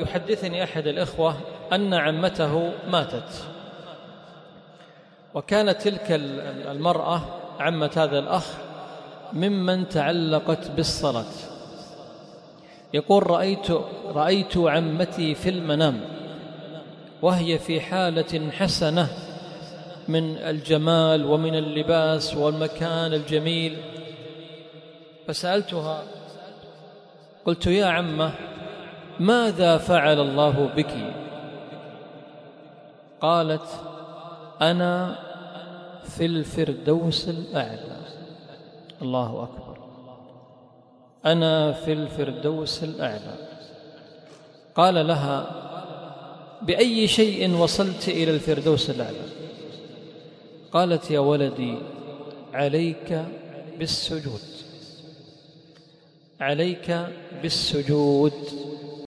يحدثني أحد الإخوة أن عمته ماتت. وكانت تلك المرأة عمة هذا الأخ ممن تعلقت بالصلاة. يقول رأيت, رأيت عمتي في المنام وهي في حالة حسنة من الجمال ومن اللباس والمكان الجميل. فسألتها قلت يا عمة ماذا فعل الله بك؟ قالت أنا في الفردوس الأعلى. الله أكبر. أنا في الفردوس الأعلى. قال لها بأي شيء وصلت إلى الفردوس الأعلى؟ قالت يا ولدي عليك بالسجود. عليك بالسجود.